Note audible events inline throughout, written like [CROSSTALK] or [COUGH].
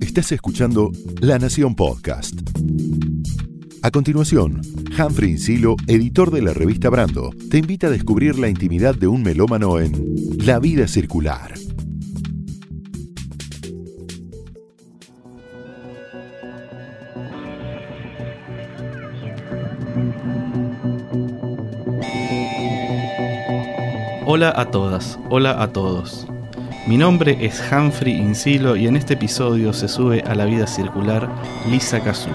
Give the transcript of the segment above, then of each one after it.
Estás escuchando La Nación Podcast. A continuación, Humphrey Insilo, editor de la revista Brando, te invita a descubrir la intimidad de un melómano en La vida circular. Hola a todas, hola a todos. Mi nombre es Humphrey Insilo y en este episodio se sube a la vida circular Lisa Casullo,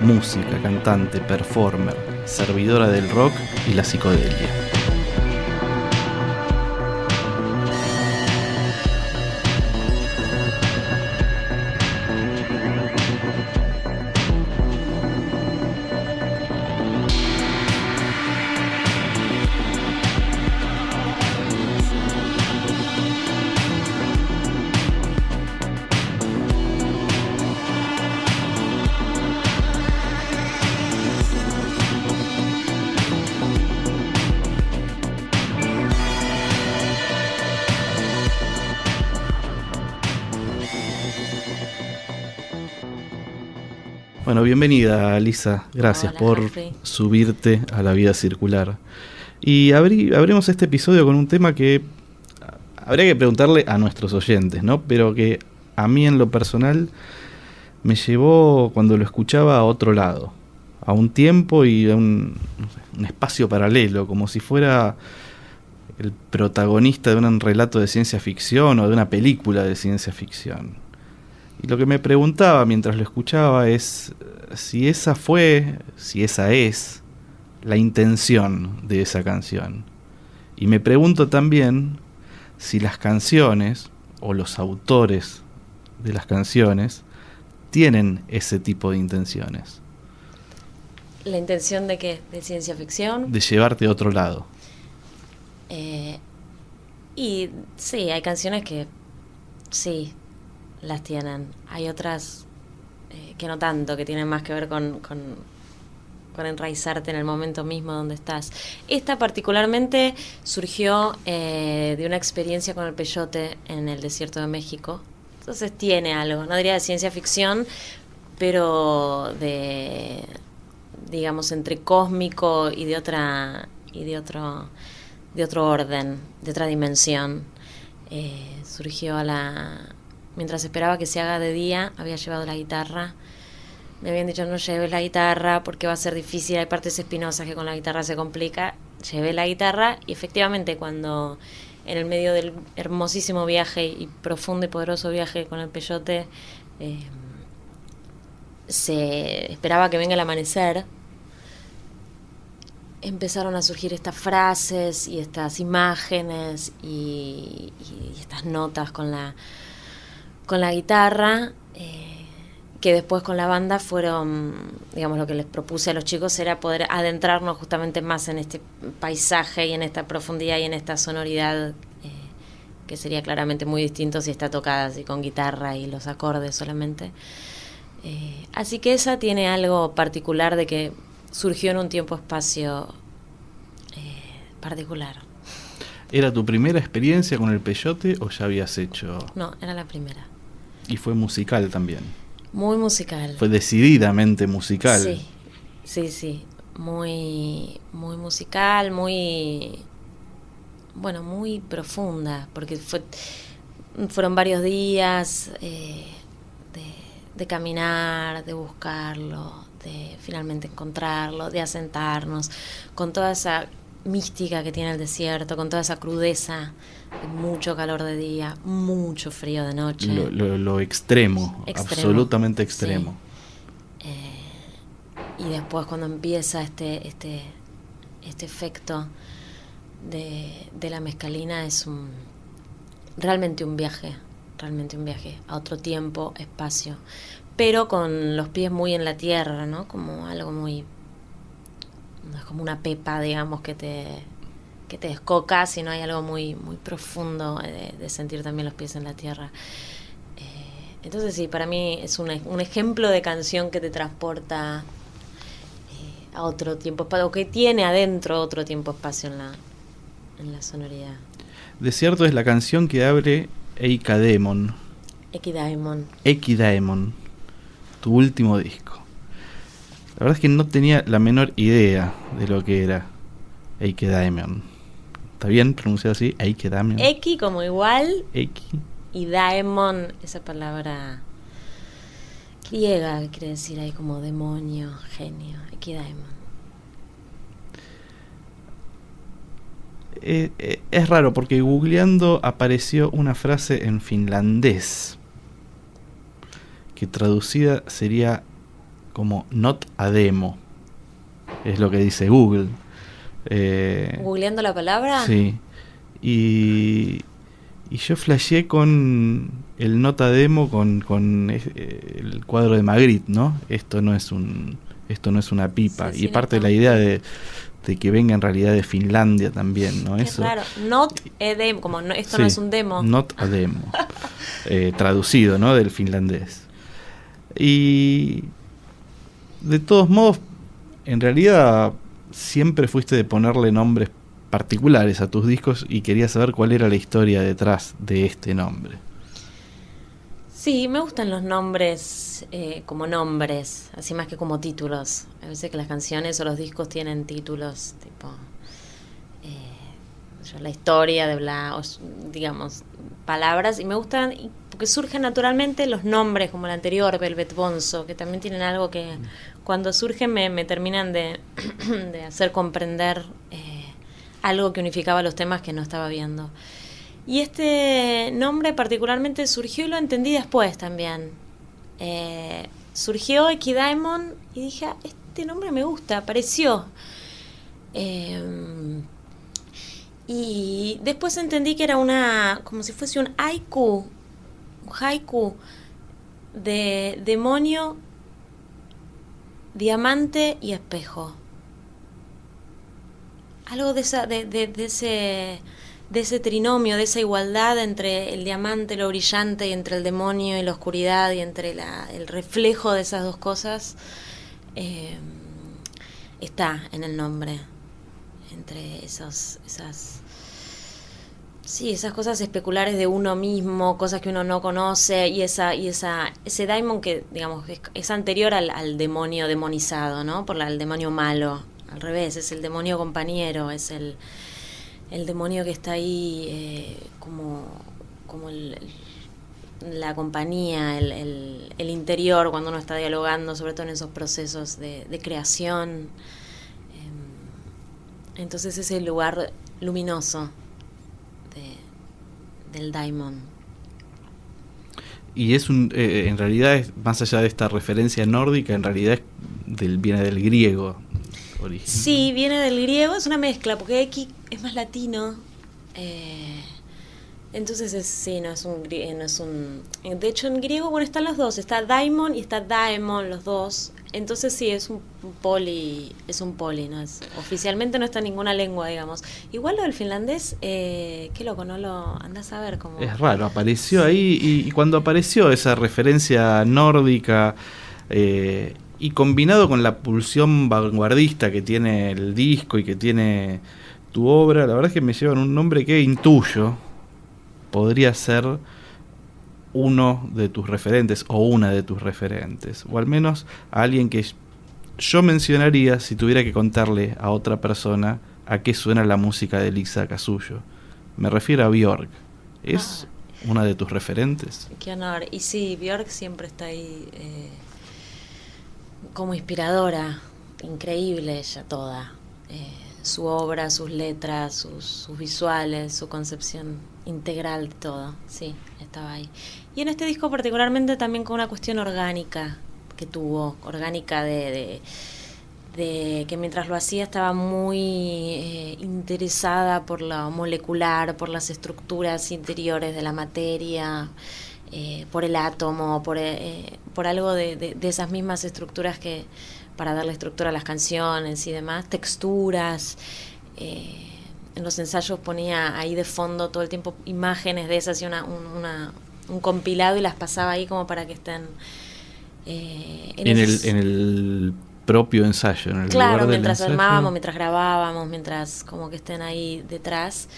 música, cantante, performer, servidora del rock y la psicodelia. Bienvenida Lisa, gracias por subirte a la vida circular. Y abrimos este episodio con un tema que habría que preguntarle a nuestros oyentes, ¿no? Pero que a mí en lo personal me llevó cuando lo escuchaba a otro lado, a un tiempo y a un, un espacio paralelo, como si fuera el protagonista de un relato de ciencia ficción o de una película de ciencia ficción. Y lo que me preguntaba mientras lo escuchaba es si esa fue, si esa es la intención de esa canción. Y me pregunto también si las canciones o los autores de las canciones tienen ese tipo de intenciones. ¿La intención de qué? ¿De ciencia ficción? De llevarte a otro lado. Eh, y sí, hay canciones que sí, las tienen. Hay otras eh, que no tanto, que tienen más que ver con, con, enraizarte en el momento mismo donde estás. Esta particularmente surgió eh, de una experiencia con el peyote en el desierto de México. Entonces tiene algo, no diría de ciencia ficción, pero de, digamos, entre cósmico y de otra, y de otro, de otro orden, de otra dimensión. Eh, surgió a la, mientras esperaba que se haga de día, había llevado la guitarra. Me habían dicho no lleves la guitarra porque va a ser difícil, hay partes espinosas que con la guitarra se complica. Llevé la guitarra y efectivamente cuando en el medio del hermosísimo viaje y profundo y poderoso viaje con el peyote, eh, se esperaba que venga el amanecer, empezaron a surgir estas frases y estas imágenes y estas notas con la con la guitarra, eh, que después con la banda fueron, digamos, lo que les propuse a los chicos era poder adentrarnos justamente más en este paisaje y en esta profundidad y en esta sonoridad, eh, que sería claramente muy distinto si está tocada así con guitarra y los acordes solamente. Eh, así que esa tiene algo particular de que surgió en un tiempo-espacio particular. ¿Era tu primera experiencia con el peyote o ya habías hecho? No, era la primera. Y fue musical también. Muy musical. Fue decididamente musical. Sí, sí, sí. Muy, muy musical, muy, bueno, muy profunda, porque fue, fueron varios días eh, de, de caminar, de buscarlo, de finalmente encontrarlo, de asentarnos, con toda esa mística que tiene el desierto, con toda esa crudeza mucho calor de día, mucho frío de noche. Lo, extremo, absolutamente extremo. Eh, y después cuando empieza este, este, este efecto de, de la mezcalina es un realmente un viaje, realmente un viaje a otro tiempo, espacio, pero con los pies muy en la tierra, ¿no? Como algo muy es como una pepa, digamos, que te que te descoca, sino hay algo muy, muy profundo de, sentir también los pies en la tierra. Eh, entonces sí, para mí es un, un, ejemplo de canción que te transporta eh, a otro tiempo espacio, o que tiene adentro otro tiempo espacio en la, en la sonoridad. Desierto es la canción que abre Eika Demon. Equidaemon. Equidaemon, tu último disco. La verdad es que no tenía la menor idea de lo que era Equidaemon. ¿Está bien pronunciado así? Equidaemon. Equi como igual y daemon, esa palabra griega que quiere decir ahí como demonio, genio. Equidaemon. Eh, eh, es raro porque googleando apareció una frase en finlandés que traducida sería como not a demo. Es lo que dice Google. Eh, ¿Googleando la palabra? Sí. Y, y yo flasheé con el nota demo con, con eh, el cuadro de Magritte, ¿no? Esto no es un esto no es una pipa. Sí, sí, y parte de la idea de, de que venga en realidad de Finlandia también, ¿no? Qué Eso. raro. Not a demo, como no- esto no es un demo. Not a demo. [LAUGHS] Eh, traducido, ¿no? Del finlandés. Y de todos modos, en realidad siempre fuiste de ponerle nombres particulares a tus discos y quería saber cuál era la historia detrás de este nombre. Sí, me gustan los nombres eh, como nombres, así más que como títulos. A veces que las canciones o los discos tienen títulos, tipo eh, la historia de bla, o digamos, palabras, y me gustan porque surgen naturalmente los nombres, como el anterior, Velvet Bonzo, que también tienen algo que cuando surgen me, terminan [CLEARS THROAT] de, hacer comprender eh, algo que unificaba los temas que no estaba viendo. Y este nombre particularmente surgió y lo entendí después también. Eh, surgió Equidaemon y dije, "Ah, este nombre me gusta, apareció. Eh, y después entendí que era una, como si fuese un haiku, un haiku de demonio, diamante y espejo. Algo de, esa, de, de- de ese, de ese trinomio, de esa igualdad entre el diamante, lo brillante, y entre el demonio y la oscuridad, y entre la- el reflejo de esas dos cosas, eh, está en el nombre. Entre esos, esas, sí, esas cosas especulares de uno mismo, cosas que uno no conoce, y esa, y esa, ese daimon que, digamos, es, es anterior al, demonio demonizado, ¿no? Por la, al demonio malo. Al revés, es el demonio compañero, es el, el demonio que está ahí eh, como, como el, el- la compañía, el, el- el interior cuando uno está dialogando, sobre todo en esos procesos de, de creación. Em, entonces es el lugar luminoso del daimon. Y es un, eh, en realidad, es, más allá de esta referencia nórdica, en realidad es del, viene del griego. original. Sí, viene del griego, es una mezcla, porque X es más latino. eh, entonces, es, sí, no es un. eh, No es un eh, de hecho, en griego, bueno, están los dos: está daimon y está daemon, los dos. Entonces, sí, es un poli. Es un poli, ¿no? Es, oficialmente no está en ninguna lengua, digamos. Igual lo del finlandés, eh, qué loco, no lo. Andás a ver cómo. Es raro, apareció ahí y, y cuando apareció esa referencia nórdica eh, y combinado con la pulsión vanguardista que tiene el disco y que tiene tu obra, la verdad es que me llevan un nombre que intuyo podría ser uno de tus referentes o una de tus referentes, o al menos a alguien que yo mencionaría si tuviera que contarle a otra persona a qué suena la música de Lisa Casullo. Me refiero a Björk. ¿Es una de tus referentes? Qué honor. Y sí, Björk siempre está ahí eh, como inspiradora. Increíble ella toda. Eh, su obra, sus letras, sus, sus visuales, su concepción integral de todo. Sí, estaba ahí. Y en este disco particularmente también con una cuestión orgánica que tuvo, orgánica de, de, de que mientras lo hacía estaba muy eh, interesada por lo molecular, por las estructuras interiores de la materia, eh, por el átomo, por, eh, por algo de, de, de, esas mismas estructuras que para darle estructura a las canciones y demás, texturas. Eh, en los ensayos ponía ahí de fondo todo el tiempo imágenes de esas y una, un, una, un compilado y las pasaba ahí como para que estén... Eh, en, en, el, en el propio ensayo, en el claro, lugar mientras del armábamos, mientras grabábamos, mientras como que estén ahí detrás.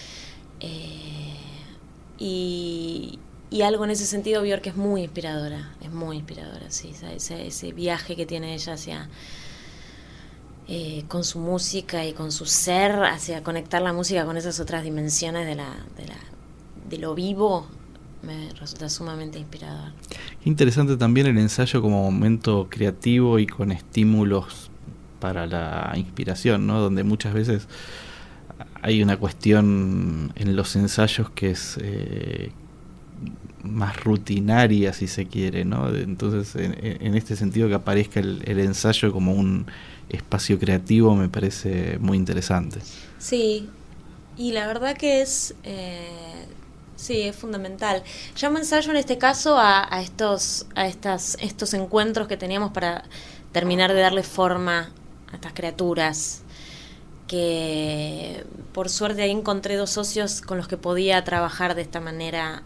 Eh, y, y algo en ese sentido Bjork es muy inspiradora, es muy inspiradora, sí, ese, ese viaje que tiene ella hacia eh, con su música y con su ser, hacia conectar la música con esas otras dimensiones de, la, de, la, lo vivo, me resulta sumamente inspirador. Interesante también el ensayo como momento creativo y con estímulos para la inspiración, ¿no? Donde muchas veces hay una cuestión en los ensayos que es eh, más rutinaria, si se quiere, ¿no? Entonces, en, este sentido, que aparezca el, ensayo como un espacio creativo me parece muy interesante. Sí, y la verdad que es, eh, sí, es fundamental. Llamo ensayo en este caso a, estos, a estas, estos encuentros que teníamos para terminar de darle forma a estas criaturas que por suerte ahí encontré dos socios con los que podía trabajar de esta manera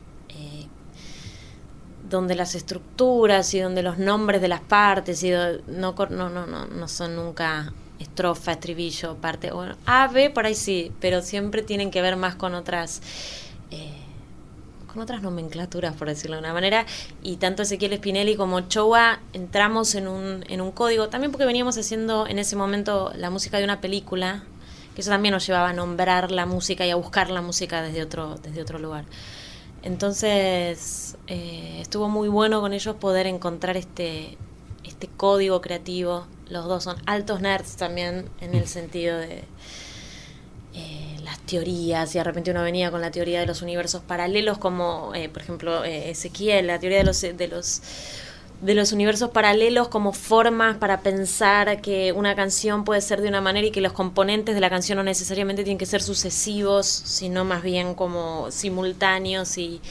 donde las estructuras y donde los nombres de las partes y no, no, no, no, no son nunca estrofa, estribillo, parte, bueno, A, B, por ahí sí, pero siempre tienen que ver más con otras, eh, con otras nomenclaturas, por decirlo de una manera, y tanto Ezequiel Spinelli como Chowa entramos en un, en un código, también porque veníamos haciendo en ese momento la música de una película, que eso también nos llevaba a nombrar la música y a buscar la música desde otro, desde otro lugar. Entonces eh, estuvo muy bueno con ellos poder encontrar este, este código creativo. Los dos son altos nerds también en el sentido de eh, las teorías y de repente uno venía con la teoría de los universos paralelos como eh, por ejemplo Ezequiel, la teoría de los, de los de los universos paralelos como formas para pensar que una canción puede ser de una manera y que los componentes de la canción no necesariamente tienen que ser sucesivos, sino más bien como simultáneos y,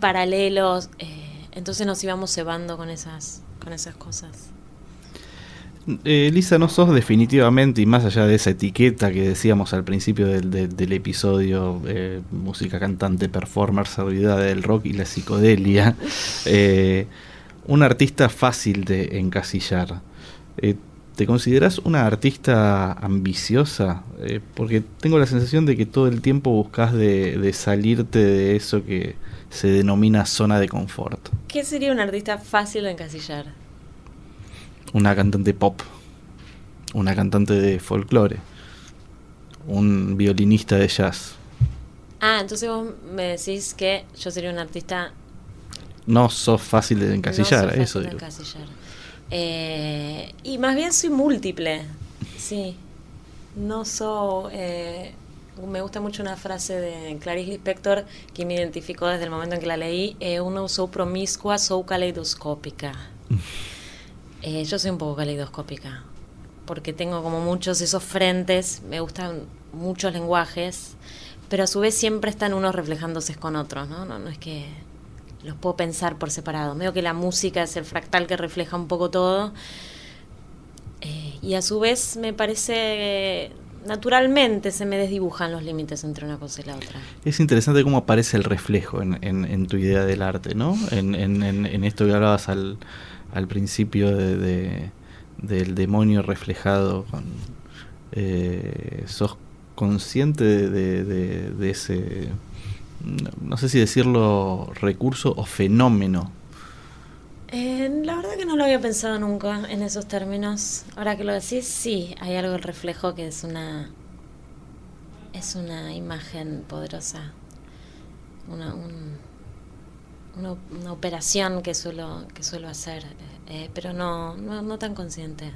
paralelos. Eh, entonces nos íbamos cebando con esas, con esas cosas. Eh, Lisa, no sos definitivamente, y más allá de esa etiqueta que decíamos al principio del, del, episodio, eh, música cantante, performer, servidad del rock y la psicodelia, [LAUGHS] un artista fácil de encasillar. Eh, ¿Te consideras una artista ambiciosa? Eh, porque tengo la sensación de que todo el tiempo buscas de, salirte de eso que se denomina zona de confort. ¿Qué sería un artista fácil de encasillar? Una cantante pop, una cantante de folclore, un violinista de jazz. Ah, entonces vos me decís que yo sería un artista no sos fácil de encasillar, eso digo. Eh, y más bien soy múltiple, sí. No soy... Eh, me gusta mucho una frase de Clarice Lispector que me identificó desde el momento en que la leí. Eh, uno sou promiscua, sou caleidoscópica. [LAUGHS] Eh, yo soy un poco caleidoscópica, porque tengo como muchos esos frentes, me gustan muchos lenguajes, pero a su vez siempre están unos reflejándose con otros, ¿no? No, no es que los puedo pensar por separado. Veo que la música es el fractal que refleja un poco todo. Eh, y a su vez me parece naturalmente se me desdibujan los límites entre una cosa y la otra. Es interesante cómo aparece el reflejo en, en, tu idea del arte, ¿no? En, en esto que hablabas al, al principio de, del demonio reflejado. Eh, ¿Sos consciente de ese no sé si decirlo recurso o fenómeno. Eh, la verdad que no lo había pensado nunca en esos términos. Ahora que lo decís, sí, hay algo del reflejo que es una es una imagen poderosa, una, una, operación que suelo que suelo hacer, eh, pero no, no tan consciente.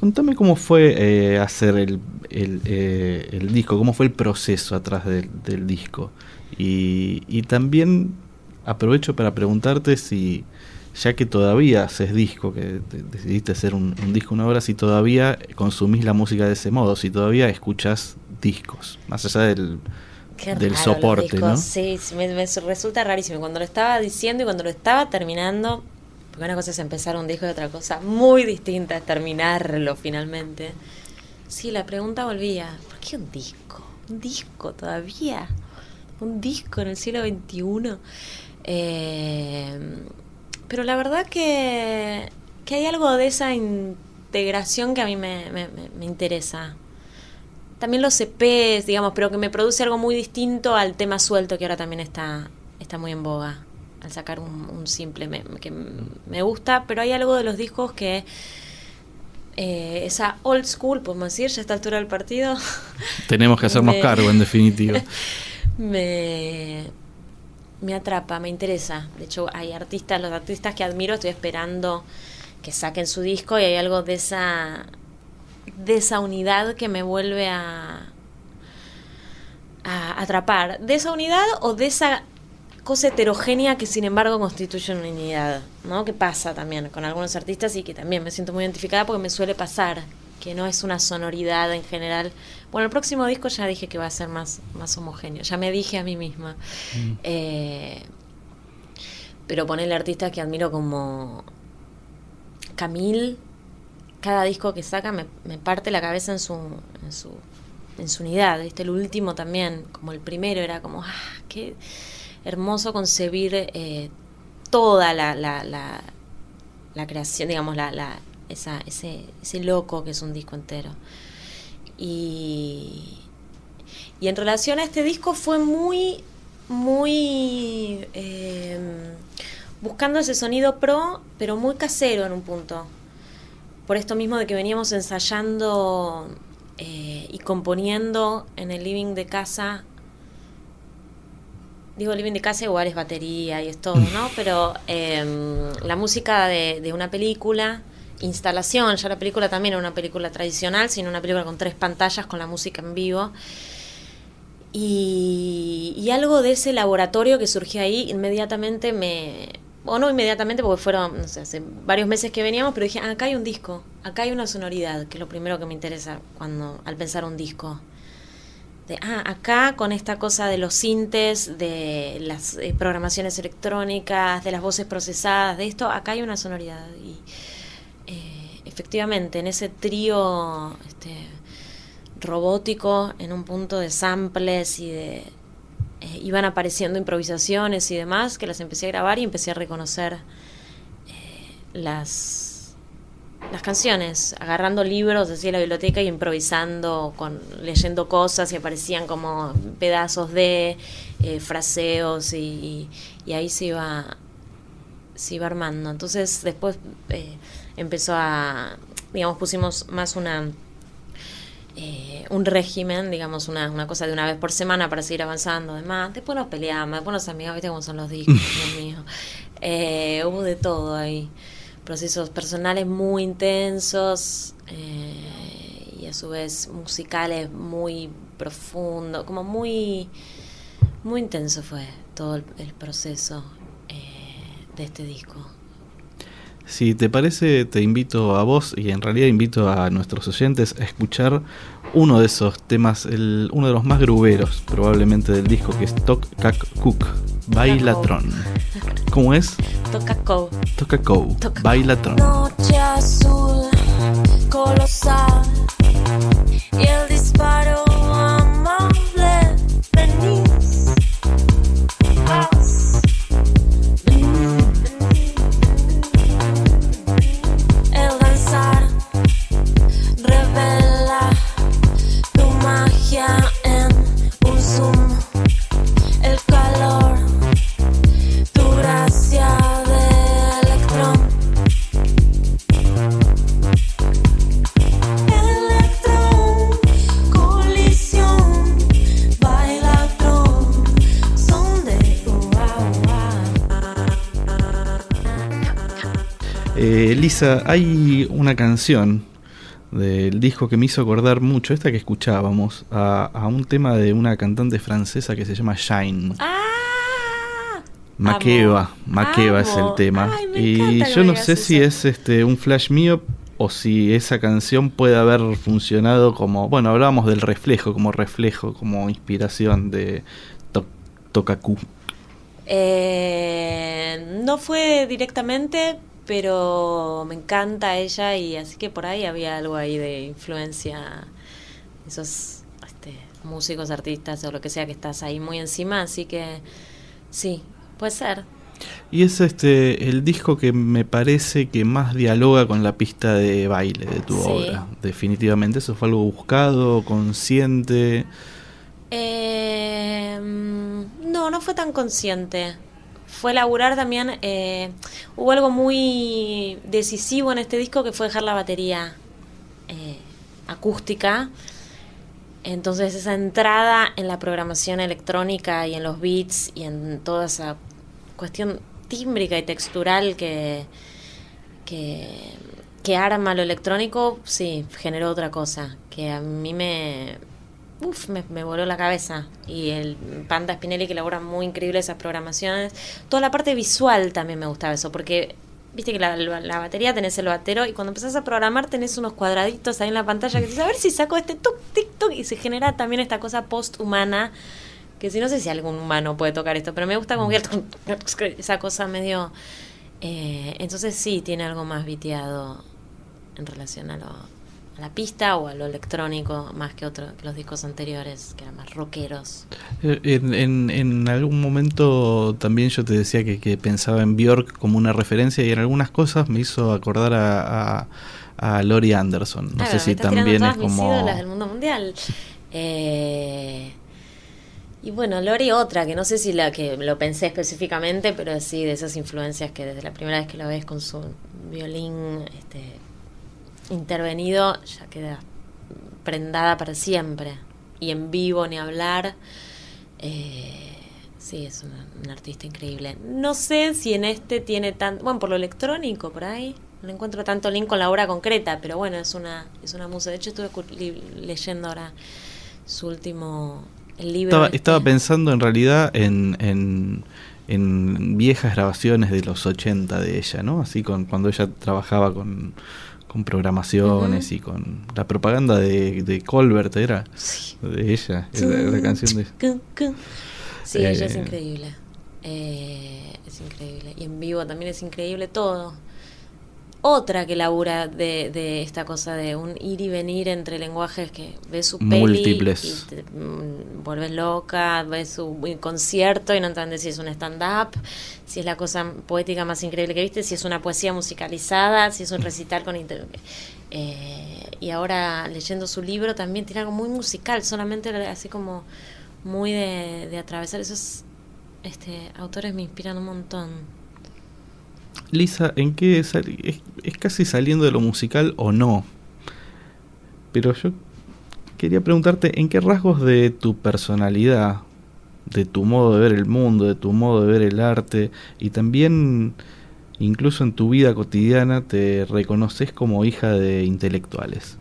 Contame cómo fue eh, hacer el, eh, el, disco, cómo fue el proceso atrás del, disco. Y, también aprovecho para preguntarte si, ya que todavía haces disco, que decidiste hacer un, disco una hora, si todavía consumís la música de ese modo, si todavía escuchas discos, más allá del, del soporte, ¿no? Sí, me, me resulta rarísimo. Cuando lo estaba diciendo y cuando lo estaba terminando, porque una cosa es empezar un disco y otra cosa muy distinta es terminarlo finalmente. Sí, la pregunta volvía, ¿por qué un disco? ¿Un disco todavía? ¿Un disco en el siglo XXI? Eh, pero la verdad que, que hay algo de esa integración que a mí me, me, me interesa. También los EPs, digamos, pero que me produce algo muy distinto al tema suelto que ahora también está está muy en boga al sacar un, simple que me gusta, pero hay algo de los discos que eh, esa old school, podemos decir, ya a esta altura del partido. [LAUGHS] Tenemos que hacernos cargo, en definitiva. [LAUGHS] me, me atrapa, me interesa. De hecho, hay artistas, los artistas que admiro, estoy esperando que saquen su disco y hay algo de esa de esa unidad que me vuelve a, a atrapar. De esa unidad o de esa cosa heterogénea que sin embargo constituye una unidad, ¿no? Que pasa también con algunos artistas y que también me siento muy identificada porque me suele pasar, que no es una sonoridad en general. Bueno, el próximo disco ya dije que va a ser más, más homogéneo, ya me dije a mí misma. Mm. Eh, pero ponerle artistas que admiro como Camille, cada disco que saca me, parte la cabeza en su, en su, en su unidad, ¿viste? El último también, como el primero, era como, ah, qué hermoso concebir eh, toda la, la, la, creación, digamos, la, la, esa, ese, ese loco que es un disco entero. Y, y en relación a este disco fue muy, muy em, buscando ese sonido pro, pero muy casero en un punto. Por esto mismo de que veníamos ensayando eh, y componiendo en el living de casa digo living de casa igual es batería y es todo, ¿no? [LAUGHS] Pero em, la música de, una película, instalación, ya la película también era una película tradicional, sino una película con tres pantallas con la música en vivo. Y, y algo de ese laboratorio que surgió ahí inmediatamente me... O no inmediatamente porque fueron, no sé, hace varios meses que veníamos, pero dije, ah, acá hay un disco, acá hay una sonoridad, que es lo primero que me interesa cuando al pensar un disco ah, acá con esta cosa de los sintes, de las eh, programaciones electrónicas, de las voces procesadas, de esto, acá hay una sonoridad. Y eh, efectivamente, en ese trío este, robótico, en un punto de samples y de... Eh, iban apareciendo improvisaciones y demás, que las empecé a grabar y empecé a reconocer las las canciones, agarrando libros así de la biblioteca y improvisando, con, leyendo cosas y aparecían como pedazos de eh, fraseos y, ahí se iba, se iba armando. Entonces después eh, empezó a, digamos, pusimos más una... Eh, un régimen, digamos, una, una cosa de una vez por semana para seguir avanzando, además. Después nos peleamos, después nos amigos, viste cómo son los discos, [LAUGHS] Dios mío. hubo de todo ahí procesos personales muy intensos eh, y a su vez musicales muy profundos, como muy, muy intenso fue todo el, proceso eh, de este disco. Si te parece, te invito a vos y en realidad invito a nuestros oyentes a escuchar uno de esos temas, el, uno de los más gruberos probablemente del disco, que es Tok Kak Cook, Bailatron. ¿Cómo es? Toca Co. Toca Co. Bailatron. Noche azul, colosal. Y el disparo Hay una canción del disco que me hizo acordar mucho, esta que escuchábamos, a, a un tema de una cantante francesa que se llama Shine. ¡Ah! Makeba, Makeba es el tema. Ay, me y yo no sé si es este un flash mío o si esa canción puede haber funcionado como, bueno, hablábamos del reflejo, como reflejo, como inspiración de to Tokaku. Eh, no fue directamente, pero me encanta ella y así que por ahí había algo ahí de influencia, esos este, músicos, artistas o lo que sea que estás ahí muy encima, así que sí, puede ser. Y es este el disco que me parece que más dialoga con la pista de baile de tu Sí. obra. Definitivamente, eso fue algo buscado, consciente. Eh, mm, No, no fue tan consciente. Fue laburar también. eh, hubo algo muy decisivo en este disco que fue dejar la batería eh, acústica. Entonces esa entrada en la programación electrónica y en los beats y en toda esa cuestión tímbrica y textural que, que, que arma lo electrónico, sí, generó otra cosa, que a mí me, uf, me, voló la cabeza. Y el Panda Spinelli que elabora muy increíble esas programaciones. Toda la parte visual también me gustaba eso, porque viste que la batería tenés el batero y cuando empezás a programar tenés unos cuadraditos ahí en la pantalla que dices, a ver si saco este tuk, tic, tuk, y se genera también esta cosa post-humana. Que si no sé si algún humano puede tocar esto, pero me gusta como que esa cosa medio... eh, entonces sí, tiene algo más viteado en relación a, lo, a la pista o a lo electrónico, más que, otro, que los discos anteriores, que eran más rockeros. Eh, En, en- en algún momento también yo te decía que, que pensaba en Björk como una referencia y en algunas cosas me hizo acordar a, a, a Lori Anderson. No sé si también es mis como... ídolas del mundo mundial. Eh, y bueno, Lori otra, que no sé si la que lo pensé específicamente, pero sí de esas influencias que desde la primera vez que la ves con su violín este, intervenido, ya queda prendada para siempre. Y en vivo ni hablar. Eh, sí, es una, una artista increíble. No sé si en este tiene tanto, bueno, por lo electrónico, por ahí. No encuentro tanto link con la obra concreta, pero bueno, es una, es una musa. De hecho, estuve leyendo ahora su último el libro. Estaba, este. estaba pensando en realidad en, en, en viejas grabaciones de los 80 de ella, ¿no? Así con cuando ella trabajaba con, con programaciones y con la propaganda de, de Colbert, ¿era? Sí. De ella, la, la canción de... Sí, ella es Eh. increíble. Eh, es increíble. Y en vivo también es increíble todo. Otra que labura de, de esta cosa de un ir y venir entre lenguajes que ves su peli Múltiples. y te mm, vuelves loca, ves su concierto y no entiendes si es un stand-up, si es la cosa poética más increíble que viste, si es una poesía musicalizada, si es un recital con... eh, y ahora leyendo su libro también tiene algo muy musical, solamente así como muy de, de atravesar esos este, autores me inspiran un montón. Lisa, ¿en qué es, es casi saliendo de lo musical o no? Pero yo quería preguntarte, ¿en qué rasgos de tu personalidad, de tu modo de ver el mundo, de tu modo de ver el arte y también incluso en tu vida cotidiana te reconoces como hija de intelectuales?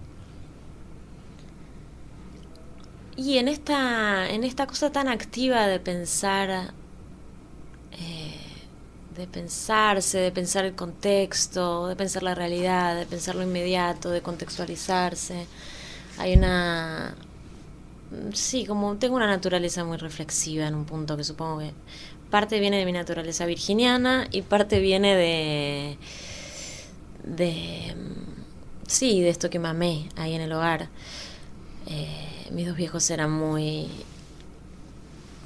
Y en esta, en esta cosa tan activa de pensar, eh, de pensarse, de pensar el contexto, de pensar la realidad, de pensar lo inmediato, de contextualizarse, hay una, sí, como tengo una naturaleza muy reflexiva en un punto que supongo que parte viene de mi naturaleza virginiana y parte viene de, de, sí, de esto que mamé ahí en el hogar. Eh, mis dos viejos eran muy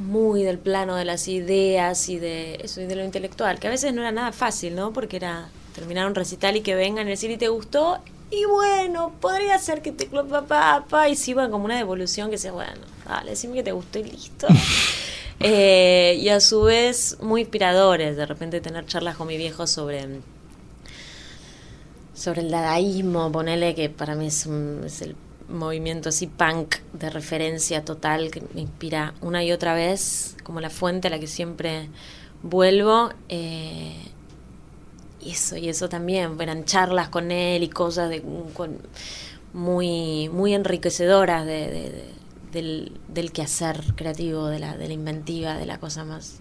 muy del plano de las ideas y de eso y de lo intelectual, que a veces no era nada fácil, ¿no? Porque era terminar un recital y que vengan y decir y te gustó y bueno, podría ser que te papá, papá y si iban como una devolución que sea, bueno, dale, decime que te gustó y listo. [LAUGHS] Eh, y a su vez muy inspiradores, de repente tener charlas con mi viejo sobre sobre el dadaísmo, ponele que para mí es, un- es el movimiento así punk de referencia total que me inspira una y otra vez, como la fuente a la que siempre vuelvo. eh, y eso, y eso también, eran charlas con él y cosas de, muy, muy enriquecedoras de, de- de- del, del quehacer creativo, de la, de la inventiva, de la cosa más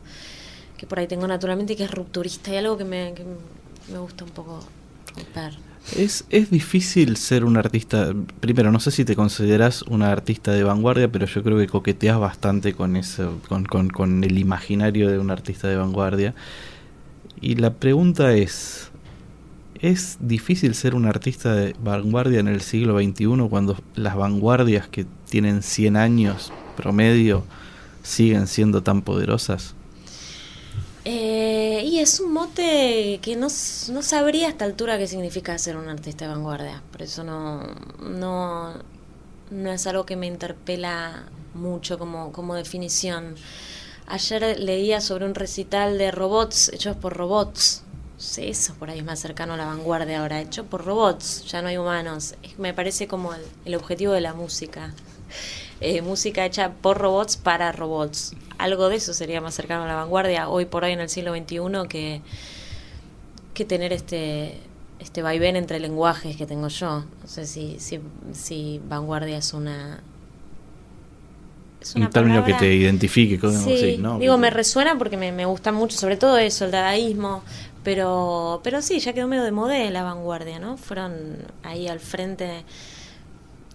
que por ahí tengo naturalmente y que es rupturista y algo que me, que me gusta un poco romper. Es, es difícil ser un artista. Primero, no sé si te consideras una artista de vanguardia, pero yo creo que coqueteas bastante con eso, con, con, con el imaginario de un artista de vanguardia. Y la pregunta es: ¿es difícil ser un artista de vanguardia en el siglo XXI cuando las vanguardias que tienen 100 años promedio siguen siendo tan poderosas? Eh, y es un mote que no, no sabría a esta altura qué significa ser un artista de vanguardia. Por eso no, no, no es algo que me interpela mucho como, como definición. Ayer leía sobre un recital de robots hechos por robots. Sí, eso por ahí es más cercano a la vanguardia ahora, hecho por robots, ya no hay humanos. Me parece como el objetivo de la música. Eh, música hecha por robots para robots. Algo de eso sería más cercano a la vanguardia hoy por hoy en el siglo XXI que, que tener este, este vaivén entre lenguajes que tengo yo. No sé si, si, si vanguardia es una... Un término que te identifique, como Sí, sí, ¿no? digo, me resuena porque me, me gusta mucho, sobre todo eso, el dadaísmo, pero, pero sí, ya quedó medio de moda la vanguardia, ¿no? Fueron ahí al frente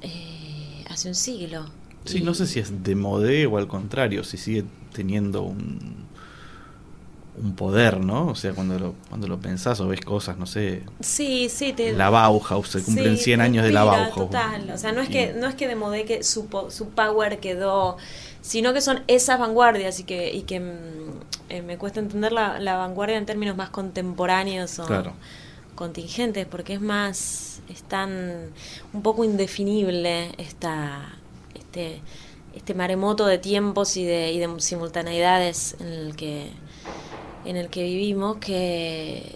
eh, hace un siglo. Sí, no sé si es de modé o al contrario, si sigue teniendo un, un poder, ¿no? O sea, cuando lo, cuando lo pensás o ves cosas, no sé, Sí, sí, te... la Bauhaus, se cumplen Sí, 100 años de la Bauhaus. Total, o sea, no es que no es que de modé que su, su power quedó, sino que son esas vanguardias y que, y que mm, eh, me cuesta entender la, la vanguardia en términos más contemporáneos o Claro. contingentes, porque es más, es tan un poco indefinible esta, este, este maremoto de tiempos y de, simultaneidades en el que en el que vivimos que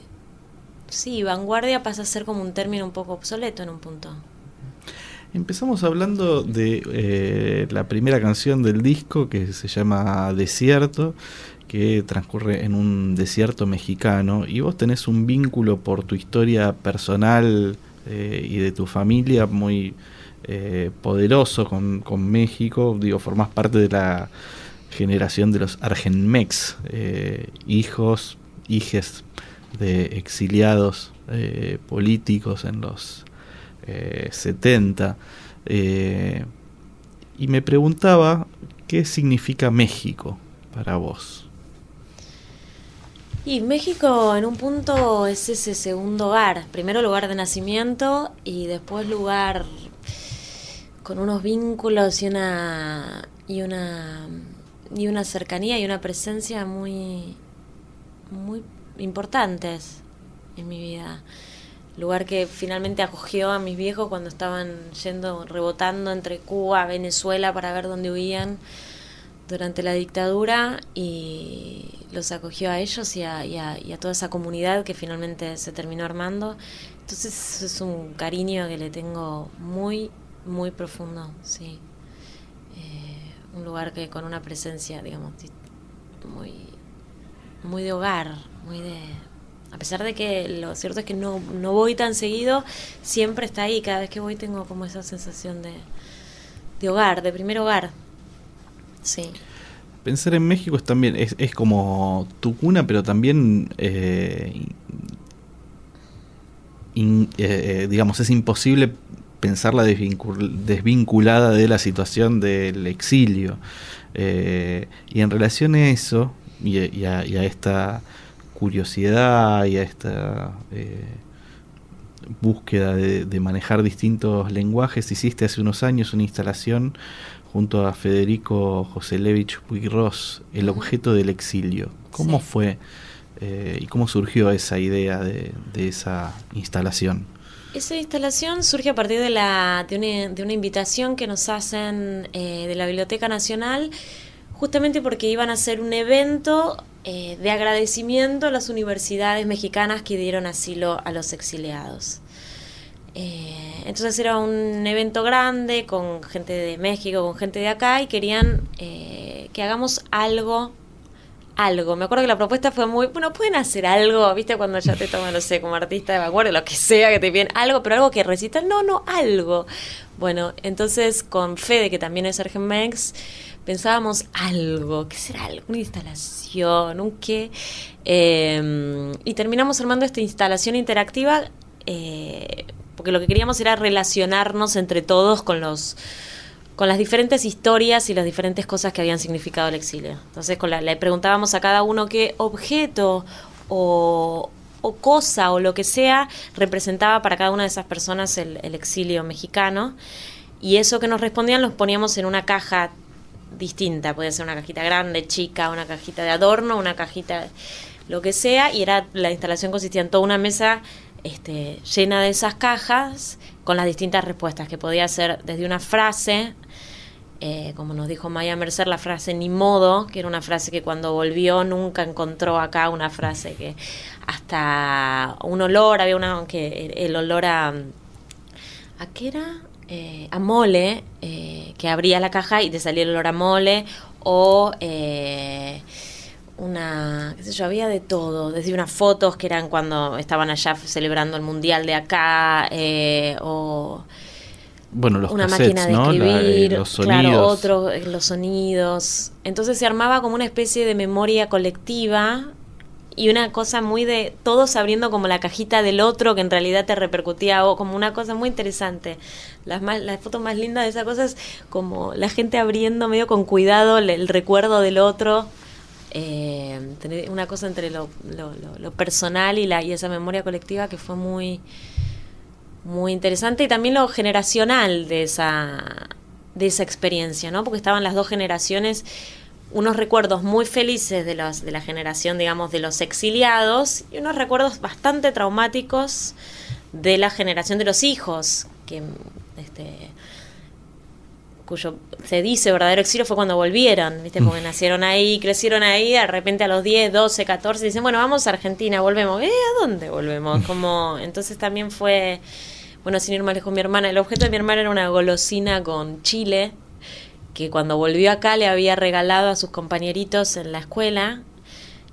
sí, vanguardia pasa a ser como un término un poco obsoleto en un punto. Empezamos hablando de eh, la primera canción del disco que se llama Desierto, que transcurre en un desierto mexicano y vos tenés un vínculo por tu historia personal eh, y de tu familia muy eh, poderoso con, con México, digo, formás parte de la generación de los Argenmex, eh, hijos, hijes de exiliados eh, políticos en los eh, 70. eh, y me preguntaba qué significa México para vos. Y México en un punto es ese segundo hogar, primero lugar de nacimiento y después lugar con unos vínculos y una y una y una cercanía y una presencia muy muy importantes en mi vida. Lugar que finalmente acogió a mis viejos cuando estaban yendo rebotando entre Cuba, Venezuela para ver dónde huían durante la dictadura y los acogió a ellos y a, y a- y a toda esa comunidad que finalmente se terminó armando. Entonces es un cariño que le tengo muy, muy profundo, sí. Eh, un lugar que con una presencia, digamos, di- muy, muy de hogar, muy de... A pesar de que lo cierto es que no, no voy tan seguido, siempre está ahí. Cada vez que voy tengo como esa sensación de, de hogar, de primer hogar. Sí. Pensar en México es también es, como tu cuna, pero también eh, eh, digamos es imposible pensarla desvincul- desvinculada de la situación del exilio. Eh, y en relación a eso y, a- y a, y a esta curiosidad y a esta eh, búsqueda de, de manejar distintos lenguajes, hiciste hace unos años una instalación junto a Federico Joselevich Puigros, El objeto del exilio. ¿Cómo Sí. fue eh, y cómo surgió esa idea de, de esa instalación? Esa instalación surge a partir de, la, de, una, de una invitación que nos hacen eh, de la Biblioteca Nacional, justamente porque iban a hacer un evento eh, de agradecimiento a las universidades mexicanas que dieron asilo a los exiliados. Eh, entonces era un evento grande con gente de México, con gente de acá y querían que hagamos algo algo. Me acuerdo que la propuesta fue muy, bueno, pueden hacer algo, ¿viste? Cuando ya te toman, no sé, como artista de vanguardia, lo que sea, que te piden algo, pero algo que recitan, no, no, algo. Bueno, entonces con Fede, que también es Argenmex, pensábamos algo, ¿qué será algo? Una instalación, un qué. Eh, y terminamos armando esta instalación interactiva eh, porque lo que queríamos era relacionarnos entre todos con los con las diferentes historias y las diferentes cosas que habían significado el exilio. Entonces con la- le preguntábamos a cada uno qué objeto o, cosa o lo que sea representaba para cada una de esas personas el, el exilio mexicano. Y eso que nos respondían los poníamos en una caja distinta. Podía ser una cajita grande, chica, una cajita de adorno, una cajita lo que sea. Y era la instalación consistía en toda una mesa este, llena de esas cajas con las distintas respuestas, que podía ser desde una frase eh, como nos dijo Maya Mercer, la frase ni modo, que era una frase que cuando volvió nunca encontró acá una frase que hasta un olor, había una que el olor a ¿a qué era? Eh, a mole, eh, que abría la caja y te salía el olor a mole, o eh, una, qué sé yo, había de todo, desde unas fotos que eran cuando estaban allá celebrando el mundial de acá, eh, o Bueno, los una cassettes, máquina de ¿no? La- eh, escribir, los sonidos. claro, otro, eh, los sonidos. Entonces se armaba como una especie de memoria colectiva y una cosa muy de todos abriendo como la cajita del otro que en realidad te repercutía o como una cosa muy interesante. Las más, las fotos más lindas de esa cosa es como la gente abriendo medio con cuidado el, el recuerdo del otro. Eh, tener una cosa entre lo, personal y la y esa memoria colectiva que fue muy muy interesante y también lo generacional de esa de esa experiencia, ¿no? Porque estaban las dos generaciones unos recuerdos muy felices de los de la generación, digamos, de los exiliados y unos recuerdos bastante traumáticos de la generación de los hijos que este cuyo se dice verdadero exilio fue cuando volvieron, ¿viste? Porque nacieron ahí, crecieron ahí, de repente a los 10, 12, 14 dicen, bueno, vamos a Argentina, volvemos. ¿Eh? ¿A dónde volvemos? Como entonces también fue bueno, sin ir más lejos, mi hermana, el objeto de mi hermana era una golosina con chile que cuando volvió acá le había regalado a sus compañeritos en la escuela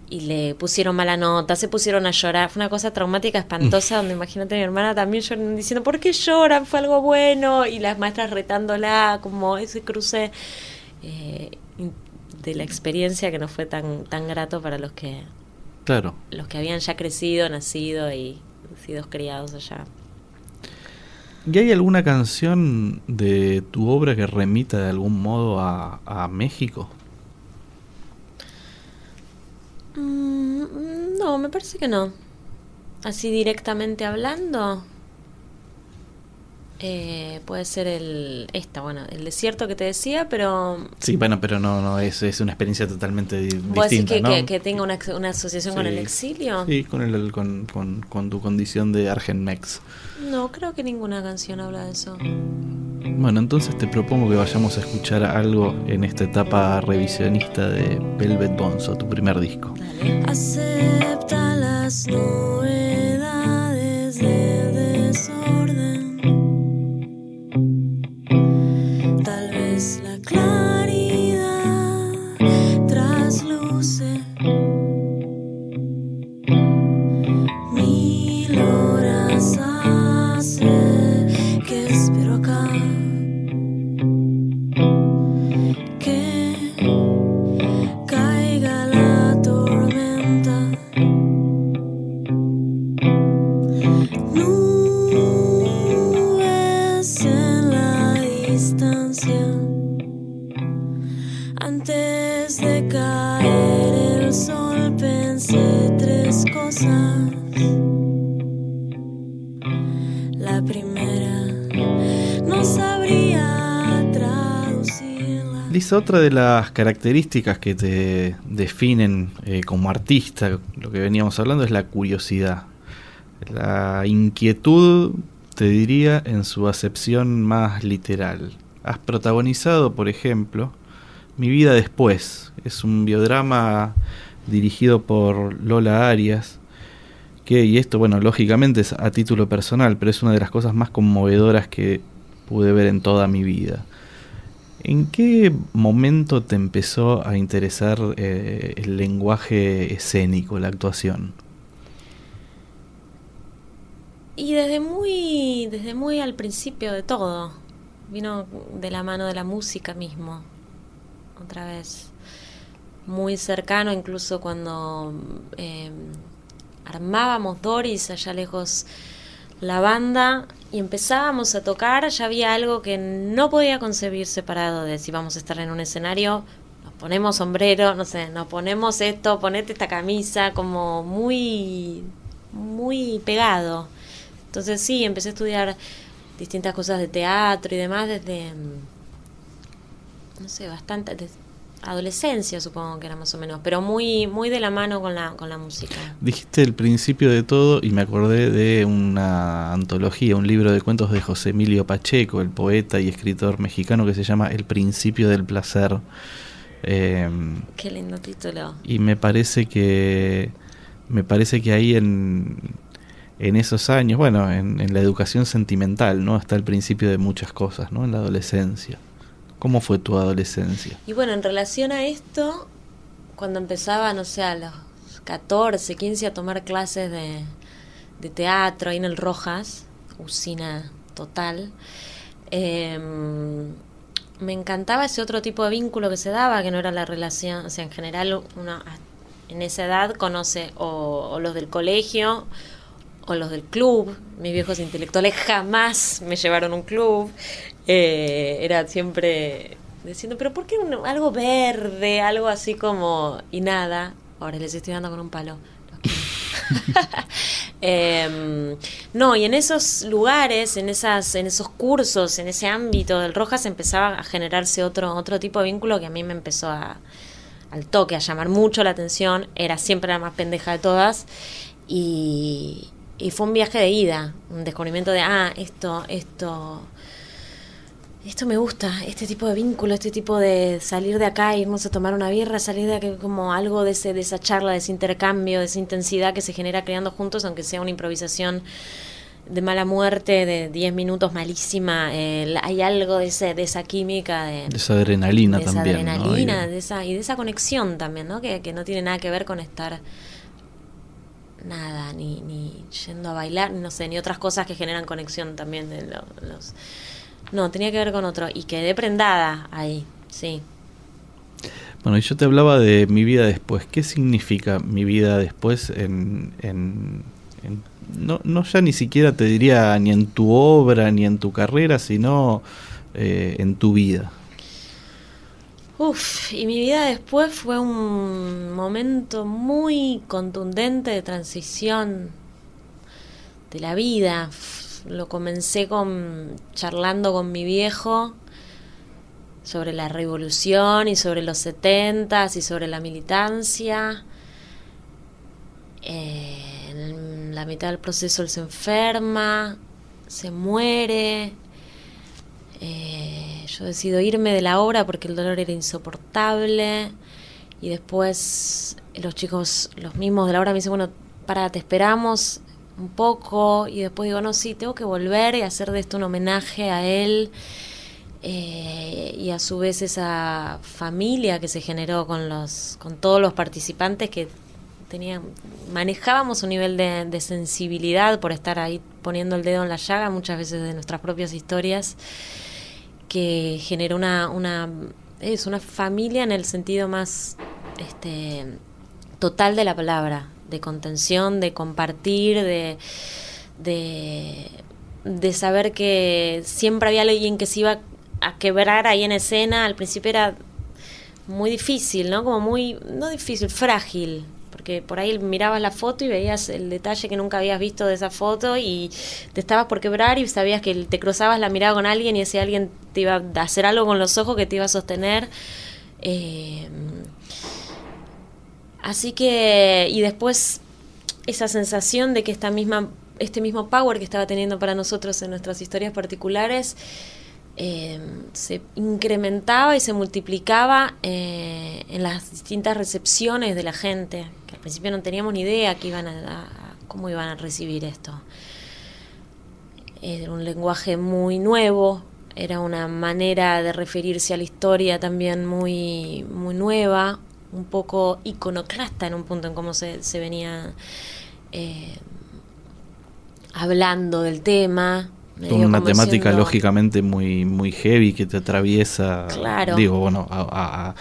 y le pusieron mala nota, se pusieron a llorar. Fue una cosa traumática, espantosa, donde imagínate mi hermana también llorando, diciendo, ¿por qué lloran? Fue algo bueno. Y las maestras retándola, como ese cruce eh, de la experiencia que no fue tan, tan grato para los que, Claro. los que habían ya crecido, nacido y sido criados allá. ¿Y hay alguna canción de tu obra que remita de algún modo a, a México? Mm, no, me parece que no. Así directamente hablando. eh, puede ser el esta, bueno, el desierto que te decía, pero Sí, bueno, pero no, no es, es una experiencia totalmente di- ¿Vos decís distinta, que, ¿no? que, que tenga una, una asociación con Sí. el exilio? Sí, con, el, con, con, con tu condición de Argenmex. No, creo que ninguna canción habla de eso. Bueno, entonces te propongo que vayamos a escuchar algo en esta etapa revisionista de Velvet Bonzo, tu primer disco. Lisa, otra de las características que te definen eh, como artista, lo que veníamos hablando, es la curiosidad. La inquietud, te diría, en su acepción más literal. Has protagonizado, por ejemplo, Mi vida después. Es un biodrama dirigido por Lola Arias, que, y esto, bueno, lógicamente es a título personal, pero es una de las cosas más conmovedoras que pude ver en toda mi vida. ¿En qué momento te empezó a interesar eh, el lenguaje escénico, la actuación? Y desde muy, desde muy al principio de todo, vino de la mano de la música mismo, otra vez, muy cercano incluso cuando eh, armábamos Doris allá lejos la banda y empezábamos a tocar, ya había algo que no podía concebir separado de si vamos a estar en un escenario, nos ponemos sombrero, no sé, nos ponemos esto, ponete esta camisa, como muy, muy pegado. Entonces sí, empecé a estudiar distintas cosas de teatro y demás desde, mm, no sé, bastante, adolescencia, supongo que era más o menos, pero muy, muy de la mano con la, con la música. Dijiste el principio de todo y me acordé de una antología, un libro de cuentos de José Emilio Pacheco, el poeta y escritor mexicano que se llama El principio del placer. Eh, Qué lindo título. y me parece que me parece que ahí en, en esos años, bueno, en, en la educación sentimental, ¿no? Está el principio de muchas cosas, ¿no? En la adolescencia. ¿Cómo fue tu adolescencia? Y bueno, en relación a esto, cuando empezaba, no sé, a los 14, 15 a tomar clases de, de teatro ahí en el Rojas, usina total, eh, me encantaba ese otro tipo de vínculo que se daba, que no era la relación, o sea, en general uno en esa edad conoce o, o los del colegio o los del club. Mis viejos intelectuales jamás me llevaron a un club. Eh, era siempre diciendo, pero ¿por qué algo verde? Algo así como... Y nada. Ahora les estoy dando con un palo. [LAUGHS] Em, no, y en esos lugares, en esas, en esos cursos, en ese ámbito del Rojas empezaba a generarse otro, otro tipo de vínculo que a mí me empezó a, al toque, a llamar mucho la atención. Era siempre la más pendeja de todas. Y, y fue un viaje de ida, un descubrimiento de, ah, esto, esto, esto me gusta, este tipo de vínculo, este tipo de salir de acá, irnos a tomar una birra, salir de acá como algo de, ese, de esa charla, de ese intercambio, de esa intensidad que se genera creando juntos, aunque sea una improvisación de mala muerte, de 10 minutos malísima, eh, hay algo de, ese, de esa química, de, De esa adrenalina de esa también. adrenalina, Y- de esa, y de esa conexión también, ¿no? Que, que no tiene nada que ver con estar nada, ni, ni yendo a bailar, no sé, ni otras cosas que generan conexión también de lo- los... No, tenía que ver con otro. Y quedé prendada ahí, sí. Bueno, y yo te hablaba de mi vida después. ¿Qué significa mi vida después en... en- en- no, no ya ni siquiera te diría ni en tu obra, ni en tu carrera, sino eh, en tu vida. Uf, y mi vida después fue un momento muy contundente de transición de la vida. Lo comencé con charlando con mi viejo sobre la revolución y sobre los setentas y sobre la militancia. En la mitad del proceso él se enferma, se muere. Eh, yo decido irme de la obra porque el dolor era insoportable. Y después los chicos, los mismos de la obra, me dicen, bueno, para, te esperamos un poco. Y después digo, no, sí, tengo que volver y hacer de esto un homenaje a él. Eh, y a su vez esa familia que se generó con los con todos los participantes que tenían manejábamos un nivel de, de sensibilidad por estar ahí poniendo el dedo en la llaga muchas veces de nuestras propias historias que generó una una es una familia en el sentido más este total de la palabra de contención de compartir de de saber que siempre había alguien que se iba a quebrar ahí en escena. Al principio era muy difícil, ¿no? Como muy, no difícil, frágil. Porque por ahí mirabas la foto y veías el detalle que nunca habías visto de esa foto y te estabas por quebrar y sabías que te cruzabas la mirada con alguien y ese alguien te iba a hacer algo con los ojos que te iba a sostener. Eh, así que, y después esa sensación de que esta misma, este mismo power que estaba teniendo para nosotros en nuestras historias particulares eh, se incrementaba y se multiplicaba eh, en las distintas recepciones de la gente, que al principio no teníamos ni idea que iban a, cómo iban a recibir esto. Era un lenguaje muy nuevo, era una manera de referirse a la historia también muy, muy nueva, un poco iconoclasta en un punto en cómo se, se venía eh, hablando del tema. Una temática siendo- lógicamente muy, muy heavy que te atraviesa. Claro. Digo, bueno, a, a- a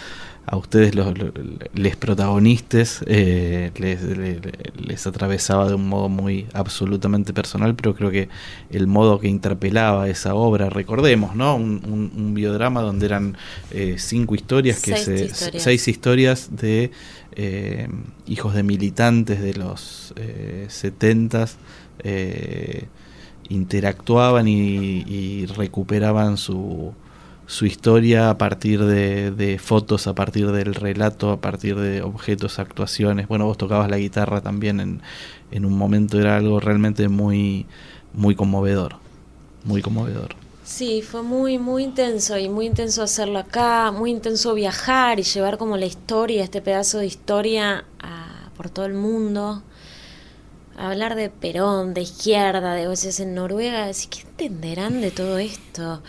ustedes los, los- les protagonistas eh, les, les, les atravesaba de un modo muy absolutamente personal, pero creo que el modo que interpelaba esa obra, recordemos, ¿no? Un, un- un biodrama donde eran eh, cinco historias, que Seis se, historias. seis historias de eh, hijos de militantes de los 70 interactuaban y, y recuperaban su, su historia a partir de, fotos, a partir del relato, a partir de objetos, actuaciones. Bueno, vos tocabas la guitarra también en, en un momento, era algo realmente muy, muy conmovedor, muy conmovedor. Sí, fue muy, muy intenso y muy intenso hacerlo acá, muy intenso viajar y llevar como la historia, este pedazo de historia a, por todo el mundo. Hablar de Perón, de izquierda, de veces en Noruega, así que entenderán de todo esto.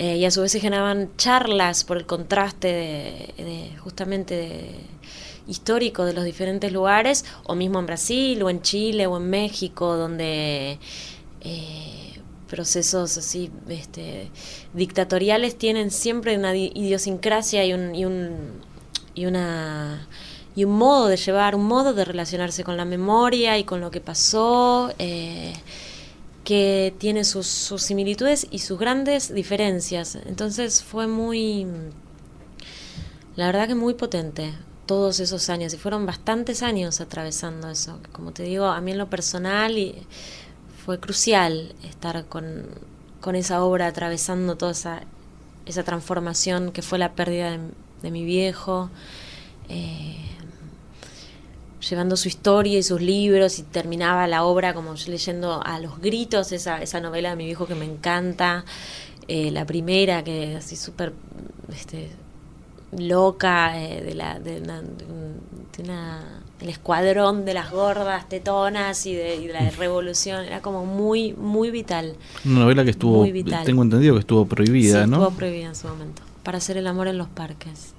Eh, y a su vez se generaban charlas por el contraste de, justamente histórico de los diferentes lugares, o mismo en Brasil, o en Chile, o en México, donde eh, procesos así este, dictatoriales tienen siempre una idiosincrasia y un, y un, y una y un modo de llevar, un modo de relacionarse con la memoria y con lo que pasó. Eh, que tiene sus, similitudes y sus grandes diferencias. Entonces fue muy, la verdad que muy potente todos esos años y fueron bastantes años atravesando eso. Como te digo, a mí en lo personal y fue crucial estar con, con esa obra atravesando toda esa, esa transformación que fue la pérdida de, mi viejo. Eh, llevando su historia y sus libros y terminaba la obra como yo leyendo a los gritos esa, esa novela de mi viejo que me encanta, eh, la primera que así súper este, loca eh, de, la, de, una, de una, el escuadrón de las gordas tetonas y de, y de, la revolución. Era como muy muy vital. Una novela que estuvo tengo entendido que estuvo prohibida sí, no estuvo prohibida en su momento para hacer el amor en los parques.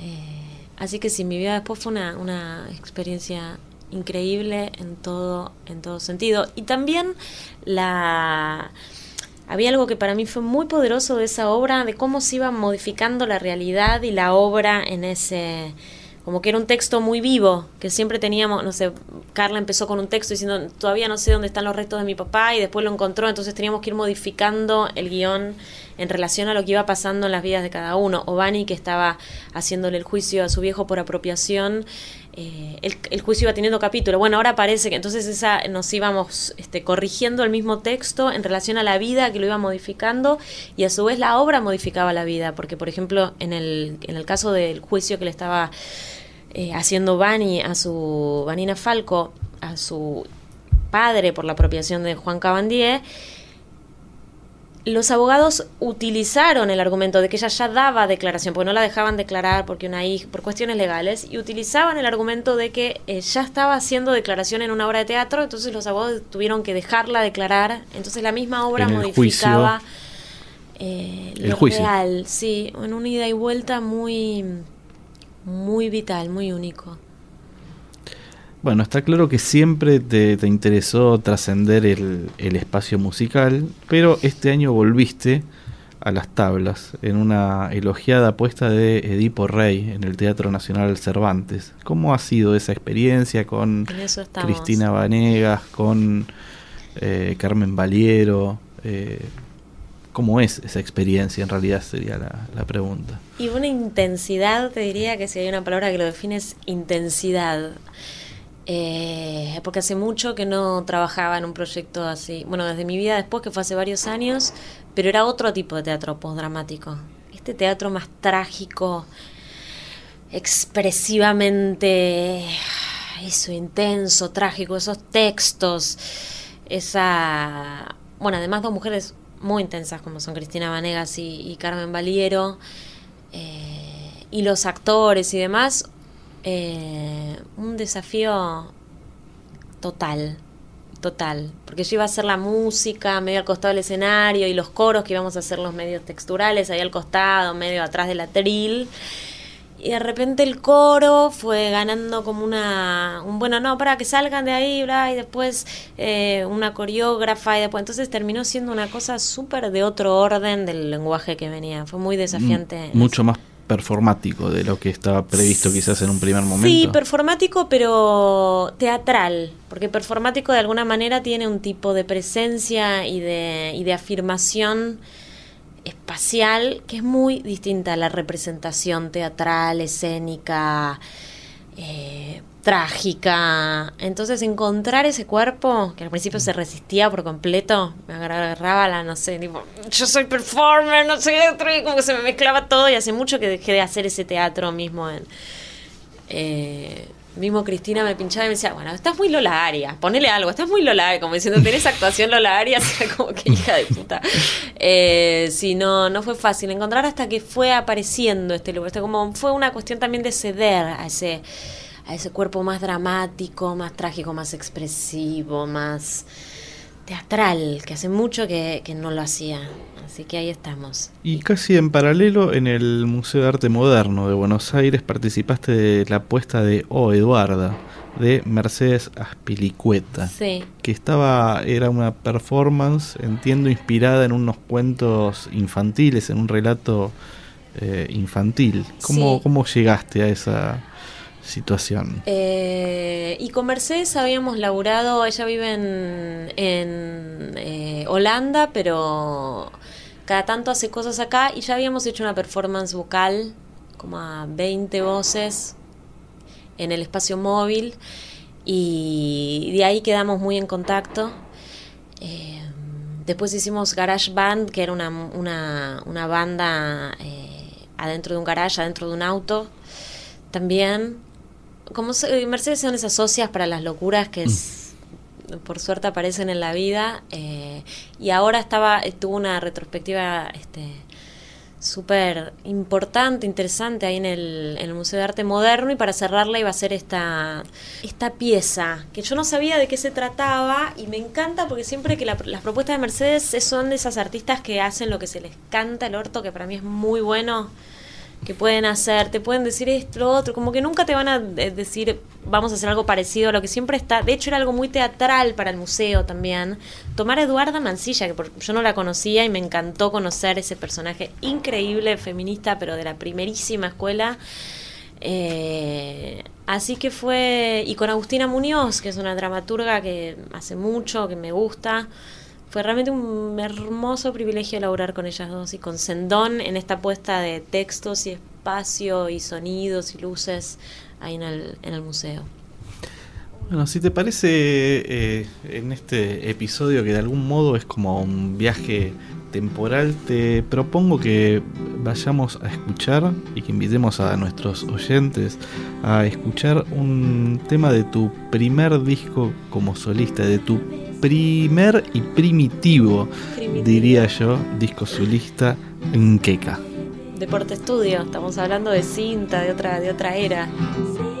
Eh, Así que sí, mi vida después fue una, una experiencia increíble en todo, en todo sentido. Y también la había algo que para mí fue muy poderoso de esa obra, de cómo se iba modificando la realidad y la obra en ese, como que era un texto muy vivo, que siempre teníamos, no sé, Carla empezó con un texto diciendo, todavía no sé dónde están los restos de mi papá, y después lo encontró, entonces teníamos que ir modificando el guion en relación a lo que iba pasando en las vidas de cada uno. O Bani, que estaba haciéndole el juicio a su viejo por apropiación, eh, el, juicio iba teniendo capítulo. Bueno, ahora parece que entonces esa nos íbamos este, corrigiendo el mismo texto en relación a la vida que lo iba modificando y a su vez la obra modificaba la vida, porque por ejemplo en el, en el caso del juicio que le estaba eh, haciendo Bani a su Vanina Falco, a su padre por la apropiación de Juan Cabandier, los abogados utilizaron el argumento de que ella ya daba declaración, porque no la dejaban declarar porque una hija, por cuestiones legales, y utilizaban el argumento de que eh, ya estaba haciendo declaración en una obra de teatro, entonces los abogados tuvieron que dejarla declarar, entonces la misma obra modificaba eh, el lo juicio. real, sí, en una ida y vuelta muy, muy vital, muy único. Bueno, está claro que siempre te, interesó trascender el, espacio musical, pero este año volviste a las tablas en una elogiada apuesta de Edipo Rey en el Teatro Nacional Cervantes. ¿Cómo ha sido esa experiencia con Cristina Vanegas, con eh, Carmen Valiero? Eh, ¿Cómo es esa experiencia? En realidad sería la, la, pregunta. Y una intensidad, te diría que si hay una palabra que lo define es intensidad. Eh, porque hace mucho que no trabajaba en un proyecto así. Bueno, desde mi vida después, que fue hace varios años, pero era otro tipo de teatro postdramático. Este teatro más trágico, expresivamente, eso, intenso, trágico, esos textos, esa. Bueno, además, dos mujeres muy intensas como son Cristina Vanegas y, Carmen Valiero. Eh, y los actores y demás, eh, un desafío total, total, porque yo iba a hacer la música medio al costado del escenario y los coros que íbamos a hacer los medios texturales ahí al costado, medio atrás del atril. Y de repente el coro fue ganando como una, un bueno, no, para que salgan de ahí, bla, y después eh, una coreógrafa, y después, entonces terminó siendo una cosa súper de otro orden del lenguaje que venía. Fue muy desafiante. mucho más performático de lo que estaba previsto quizás en un primer momento. Sí, performático pero teatral, porque performático de alguna manera tiene un tipo de presencia y de, y de afirmación espacial que es muy distinta a la representación teatral, escénica, eh, trágica. Entonces encontrar ese cuerpo, que al principio se resistía por completo, me agarraba la, no sé, tipo, yo soy performer, no soy otro, y como que se me mezclaba todo y hace mucho que dejé de hacer ese teatro mismo en... eh, mismo Cristina me pinchaba y me decía, bueno, estás muy Lola Arias, ponele algo, estás muy Lola como diciendo, tenés actuación Lola Arias, [LAUGHS] como que hija de puta. Eh, sí, no, no fue fácil encontrar hasta que fue apareciendo este lugar, este como fue una cuestión también de ceder a ese, a ese cuerpo más dramático, más trágico, más expresivo, más teatral, que hace mucho que, que no lo hacía. Así que ahí estamos. Y casi en paralelo, en el Museo de Arte Moderno de Buenos Aires participaste de la puesta de Oh Eduarda, de Mercedes Aspilicueta. Sí. Que estaba, era una performance, entiendo, inspirada en unos cuentos infantiles, en un relato eh, infantil. ¿Cómo, Sí. ¿Cómo llegaste a esa situación? Eh, y con Mercedes habíamos laburado, ella vive en, en eh, Holanda, pero cada tanto hace cosas acá y ya habíamos hecho una performance vocal, como a 20 voces, en el espacio móvil y de ahí quedamos muy en contacto. Eh, después hicimos Garage Band, que era una, una, una banda eh, adentro de un garage, adentro de un auto. También, como se- Mercedes son esas socias para las locuras que es- por suerte aparecen en la vida. eh, y ahora estaba, tuvo una retrospectiva este, súper importante, interesante ahí en el, en el Museo de Arte Moderno y para cerrarla iba a ser esta, esta pieza, que yo no sabía de qué se trataba y me encanta porque siempre que la- las propuestas de Mercedes es- son de esas artistas que hacen lo que se les canta el orto, que para mí es muy bueno, que pueden hacer, te pueden decir esto, lo otro, como que nunca te van a eh, decir vamos a hacer algo parecido a lo que siempre está, de hecho era algo muy teatral para el museo también, tomar a Eduarda Mancilla, que yo no la conocía y me encantó conocer ese personaje increíble, feminista, pero de la primerísima escuela. Eh, así que fue, y con Agustina Muñoz, que es una dramaturga que hace mucho, que me gusta, fue realmente un hermoso privilegio laburar con ellas dos y con Sendón en esta puesta de textos y espacio y sonidos y luces ahí en el, en el museo. Bueno, si te parece, eh, en este episodio que de algún modo es como un viaje temporal, te propongo que vayamos a escuchar y que invitemos a nuestros oyentes a escuchar un tema de tu primer disco como solista, de tu primer y primitivo, Primitivo. diría yo, disco solista en Keka. Deporte Estudio, estamos hablando de cinta, de otra, de otra era. Los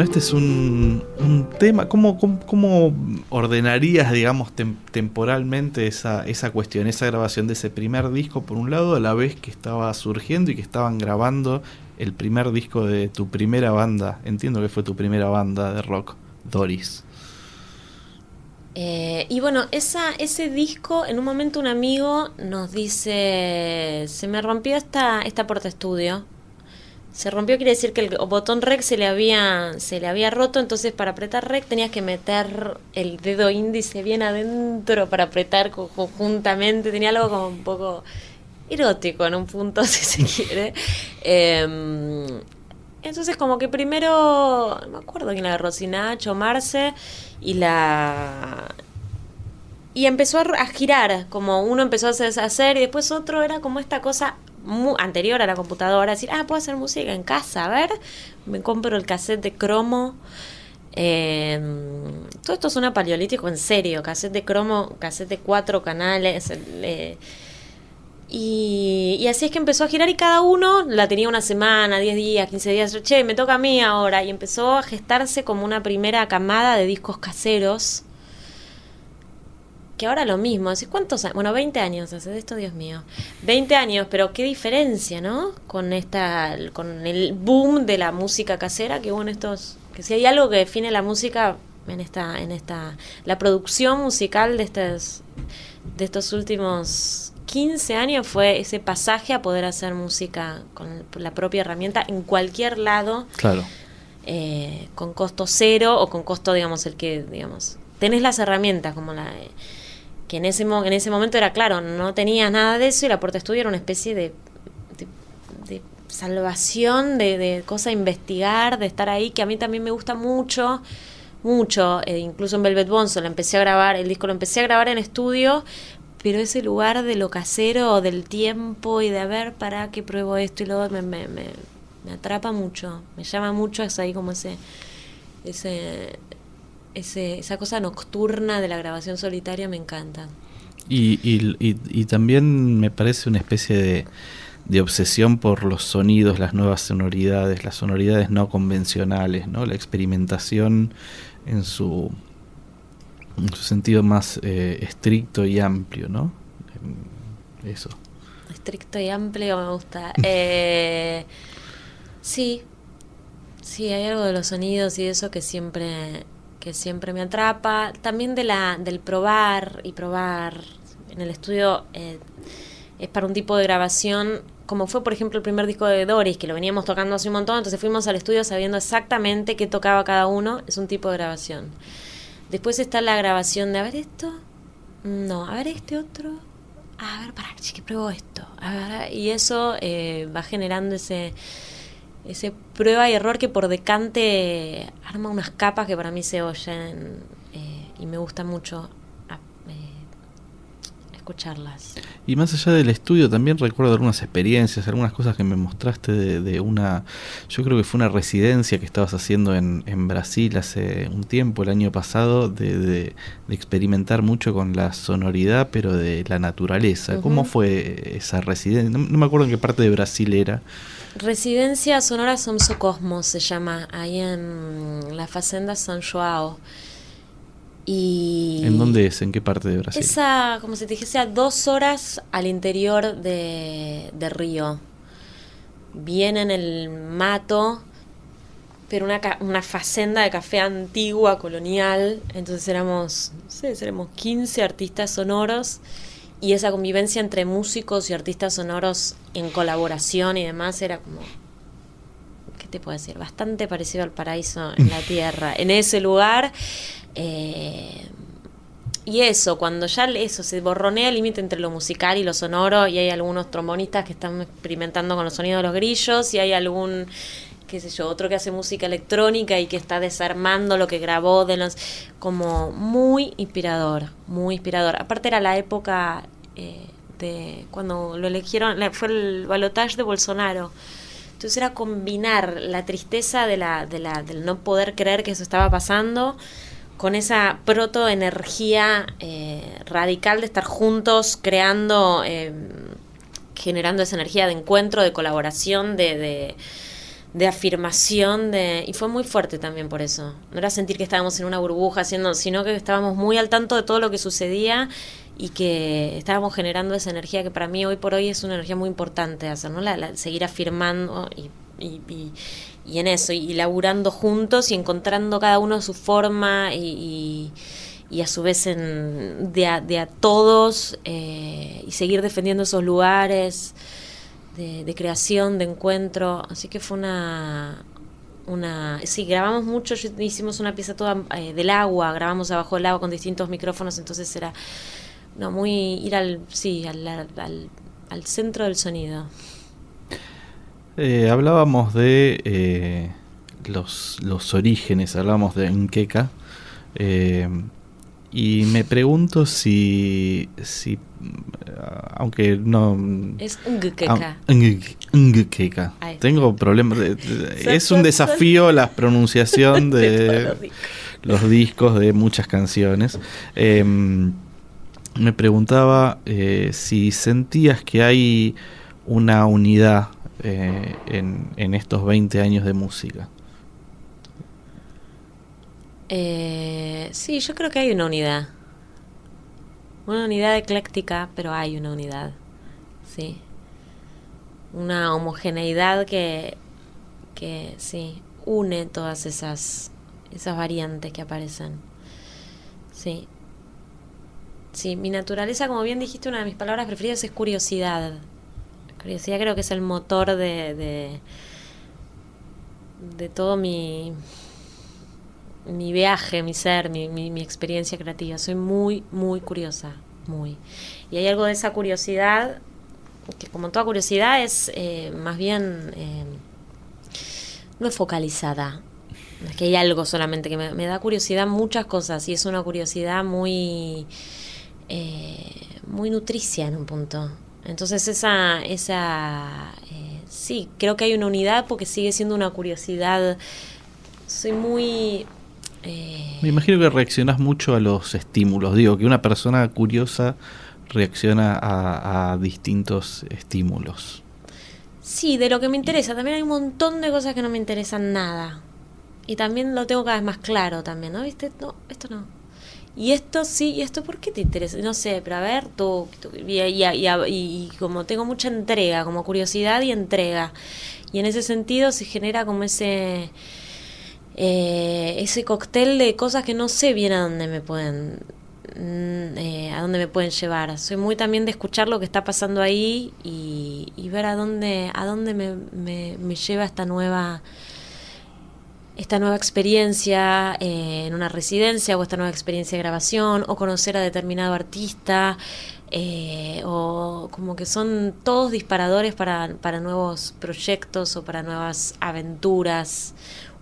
Este es un, un tema. ¿Cómo, cómo, ordenarías, digamos, tem- temporalmente esa, esa cuestión, esa grabación de ese primer disco, por un lado, a la vez que estaba surgiendo y que estaban grabando el primer disco de tu primera banda? Entiendo que fue tu primera banda de rock, Doris. Eh, y bueno, esa, ese disco, en un momento un amigo nos dice, se me rompió esta, esta porta estudio. Se rompió quiere decir que el botón rec se le había, se le había roto, entonces para apretar rec tenías que meter el dedo índice bien adentro para apretar co- conjuntamente. Tenía algo como un poco erótico en un punto, [LAUGHS] si se quiere. Em, entonces como que primero, no me acuerdo quién la agarró, si Nacho, y la... Y empezó a, girar, como uno empezó a hacer y después otro era como esta cosa anterior a la computadora, decir, ah, puedo hacer música en casa, a ver, me compro el cassette de cromo. Eh, todo esto es una paleolítico en serio, cassette de cromo, cassette de cuatro canales. eh, y, y así es que empezó a girar y cada uno la tenía una semana, 10 días, 15 días. Che, me toca a mí ahora. Y empezó a gestarse como una primera camada de discos caseros. Que ahora lo mismo. ¿Hace cuántos años? Bueno, 20 años hace de esto, Dios mío. 20 años, pero qué diferencia, ¿no? Con esta con el boom de la música casera que hubo en estos que si hay algo que define la música en esta en esta la producción musical de estos de estos últimos 15 años fue ese pasaje a poder hacer música con la propia herramienta en cualquier lado Claro. eh, con costo cero o con costo, digamos, el que, digamos, tenés las herramientas como la... eh, que en ese, en ese momento era claro, no tenías nada de eso y la Puerta Estudio era una especie de, de, salvación, de, de cosa a investigar, de estar ahí, que a mí también me gusta mucho, mucho, eh, incluso en Velvet Bonzo lo empecé a grabar, el disco lo empecé a grabar en estudio, pero ese lugar de lo casero, del tiempo y de a ver para qué pruebo esto y lo me, me, me, me atrapa mucho, me llama mucho, es ahí como ese, ese, ese, esa cosa nocturna de la grabación solitaria me encanta. Y, y, y, y también me parece una especie de, de obsesión por los sonidos, las nuevas sonoridades, las sonoridades no convencionales, ¿no? La experimentación en su, en su sentido más eh, estricto y amplio, ¿no? Em, Eso. Estricto y amplio me gusta. [LAUGHS] Eh, sí, sí, hay algo de los sonidos y eso que siempre, que siempre me atrapa. También de la, del probar y probar. En el estudio eh, es para un tipo de grabación, como fue por ejemplo el primer disco de Doris, que lo veníamos tocando hace un montón, entonces fuimos al estudio sabiendo exactamente qué tocaba cada uno, es un tipo de grabación. Después está la grabación de, a ver esto, no, a ver este otro, a ver, pará, sí que pruebo esto, a ver, y eso eh, va generando ese, ese prueba y error que por decante arma unas capas que para mí se oyen eh, y me gusta mucho escucharlas. Y más allá del estudio, también recuerdo algunas experiencias, algunas cosas que me mostraste de, de una, yo creo que fue una residencia que estabas haciendo en, en Brasil hace un tiempo, el año pasado, de, de- de experimentar mucho con la sonoridad, pero de la naturaleza. ¿Cómo fue esa residencia? No, no me acuerdo en qué parte de Brasil era. Residencia Sonora Somso Cosmos se llama, ahí en la Fazenda San Joao. Y ¿En dónde es? ¿En qué parte de Brasil? Esa, como si te dijese, a dos horas al interior de, de Río. Bien en el mato, pero una, una facenda de café antigua, colonial. Entonces éramos, no sé, éramos 15 artistas sonoros. Y esa convivencia entre músicos y artistas sonoros en colaboración y demás era como, ¿qué te puedo decir? Bastante parecido al paraíso en la [LAUGHS] tierra. En ese lugar. Eh, y eso, cuando ya eso se borronea el límite entre lo musical y lo sonoro, y hay algunos trombonistas que están experimentando con los sonidos de los grillos, y hay algún, qué sé yo, otro que hace música electrónica y que está desarmando lo que grabó de los. como muy inspirador, muy inspirador. Aparte era la época eh, de cuando lo eligieron, fue el balotaje de Bolsonaro. Entonces era combinar la tristeza de la, de la, del no poder creer que eso estaba pasando con esa protoenergía eh, radical de estar juntos creando, eh, generando esa energía de encuentro, de colaboración, de, de, de afirmación, de y fue muy fuerte también por eso. No era sentir que estábamos en una burbuja, haciendo, sino que estábamos muy al tanto de todo lo que sucedía y que estábamos generando esa energía que para mí hoy por hoy es una energía muy importante hacer, ¿no? La- la- seguir afirmando y, y, y- y en eso, y laburando juntos y encontrando cada uno su forma y, y- y a su vez en, de, a, de a todos eh, y seguir defendiendo esos lugares de, de creación, de encuentro. Así que fue una, una sí grabamos mucho hicimos una pieza toda eh, del agua grabamos abajo del agua con distintos micrófonos entonces era no muy ir al sí al, al, al centro del sonido Eh, hablábamos de eh, los, los orígenes, hablábamos de Nkeka. eh, Y me pregunto si, si aunque no... Es ngkeka. Ah, ng- ngkeka. Tengo problemas. [LAUGHS] es un desafío la pronunciación [LAUGHS] De los discos. los discos de muchas canciones. Eh, me preguntaba eh, si sentías que hay una unidad eh, en, estos 20 años de música. Eh, sí, yo creo que hay una unidad. Una unidad ecléctica, pero hay una unidad. Sí. Una homogeneidad que, que sí, une todas esas, esas variantes que aparecen. Sí. Sí, mi naturaleza, como bien dijiste, una de mis palabras preferidas es curiosidad. Curiosidad creo que es el motor de, de, de todo mi, mi viaje, mi ser, mi, mi, mi experiencia creativa. Soy muy, muy curiosa, muy. Y hay algo de esa curiosidad, que como toda curiosidad es eh, más bien, eh, no es focalizada. Es que hay algo solamente que me, me da curiosidad muchas cosas y es una curiosidad muy, eh, muy nutricia en un punto. Entonces esa, esa eh, sí, creo que hay una unidad porque sigue siendo una curiosidad. Soy muy... eh, Me imagino que reaccionás mucho a los estímulos. Digo, que una persona curiosa reacciona a, a distintos estímulos. Sí, de lo que me interesa. También hay un montón de cosas que no me interesan nada. Y también lo tengo cada vez más claro también, ¿no? ¿Viste? No, esto no. Y esto sí, y esto ¿por qué te interesa? No sé, pero a ver, tú, tú- y, y- y- y- como tengo mucha entrega, como curiosidad y entrega. Y en ese sentido se genera como ese eh, ese cóctel de cosas que no sé bien a dónde me pueden mm, eh, a dónde me pueden llevar. Soy muy también de escuchar lo que está pasando ahí y ver a dónde a dónde me, me, me lleva esta nueva esta nueva experiencia eh, en una residencia o esta nueva experiencia de grabación o conocer a determinado artista eh, o como que son todos disparadores para, para nuevos proyectos o para nuevas aventuras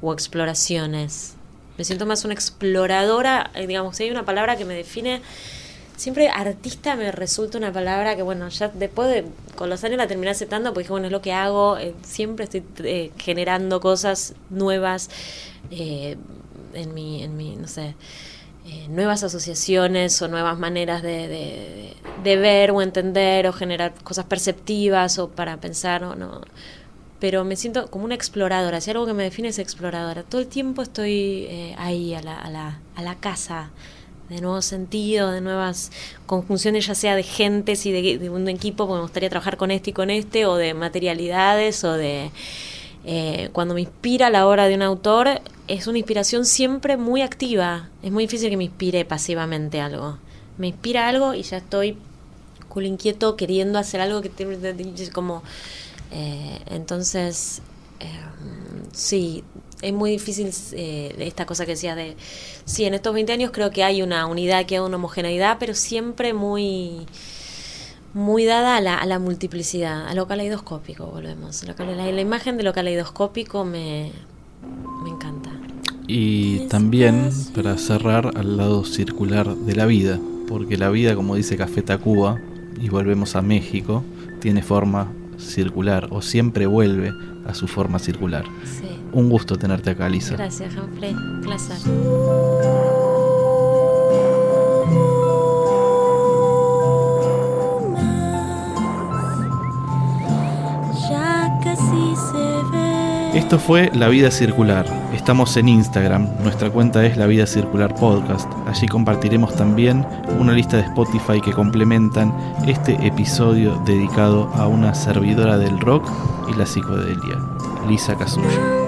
o exploraciones. Me siento más una exploradora, eh, digamos, si hay una palabra que me define, siempre artista me resulta una palabra que, bueno, ya después de, con los años la terminé aceptando, porque dije, bueno, es lo que hago, eh, siempre estoy eh, generando cosas nuevas eh, en mi, en mi, no sé, eh, nuevas asociaciones o nuevas maneras de, de- de ver o entender o generar cosas perceptivas o para pensar o no. Pero me siento como una exploradora. Si algo que me define es exploradora. Todo el tiempo estoy eh, ahí a la, a, la, a la casa de nuevos sentidos, de nuevas conjunciones, ya sea de gentes y de, un equipo, porque me gustaría trabajar con este y con este, o de materialidades, o de... eh, cuando me inspira la obra de un autor, es una inspiración siempre muy activa. Es muy difícil que me inspire pasivamente algo. Me inspira algo y ya estoy culo inquieto queriendo hacer algo que tiene como... eh, entonces, eh, sí, es muy difícil eh, esta cosa que decías de... Sí, en estos 20 años creo que hay una unidad, que hay una homogeneidad, pero siempre muy muy dada a la, a la multiplicidad, a lo caleidoscópico, volvemos. Lo la, la imagen de lo caleidoscópico me, me encanta. Y también, para cerrar, al lado circular de la vida, porque la vida, como dice Café Tacuba, y volvemos a México, tiene forma circular, o siempre vuelve a su forma circular. Sí. Un gusto tenerte acá, Lisa. Gracias, Humphrey. Un placer. Ya casi se ve. Esto fue La Vida Circular. Estamos en Instagram, nuestra cuenta es La Vida Circular Podcast. Allí compartiremos también una lista de Spotify que complementan este episodio dedicado a una servidora del rock y la psicodelia, Lisa Casulla.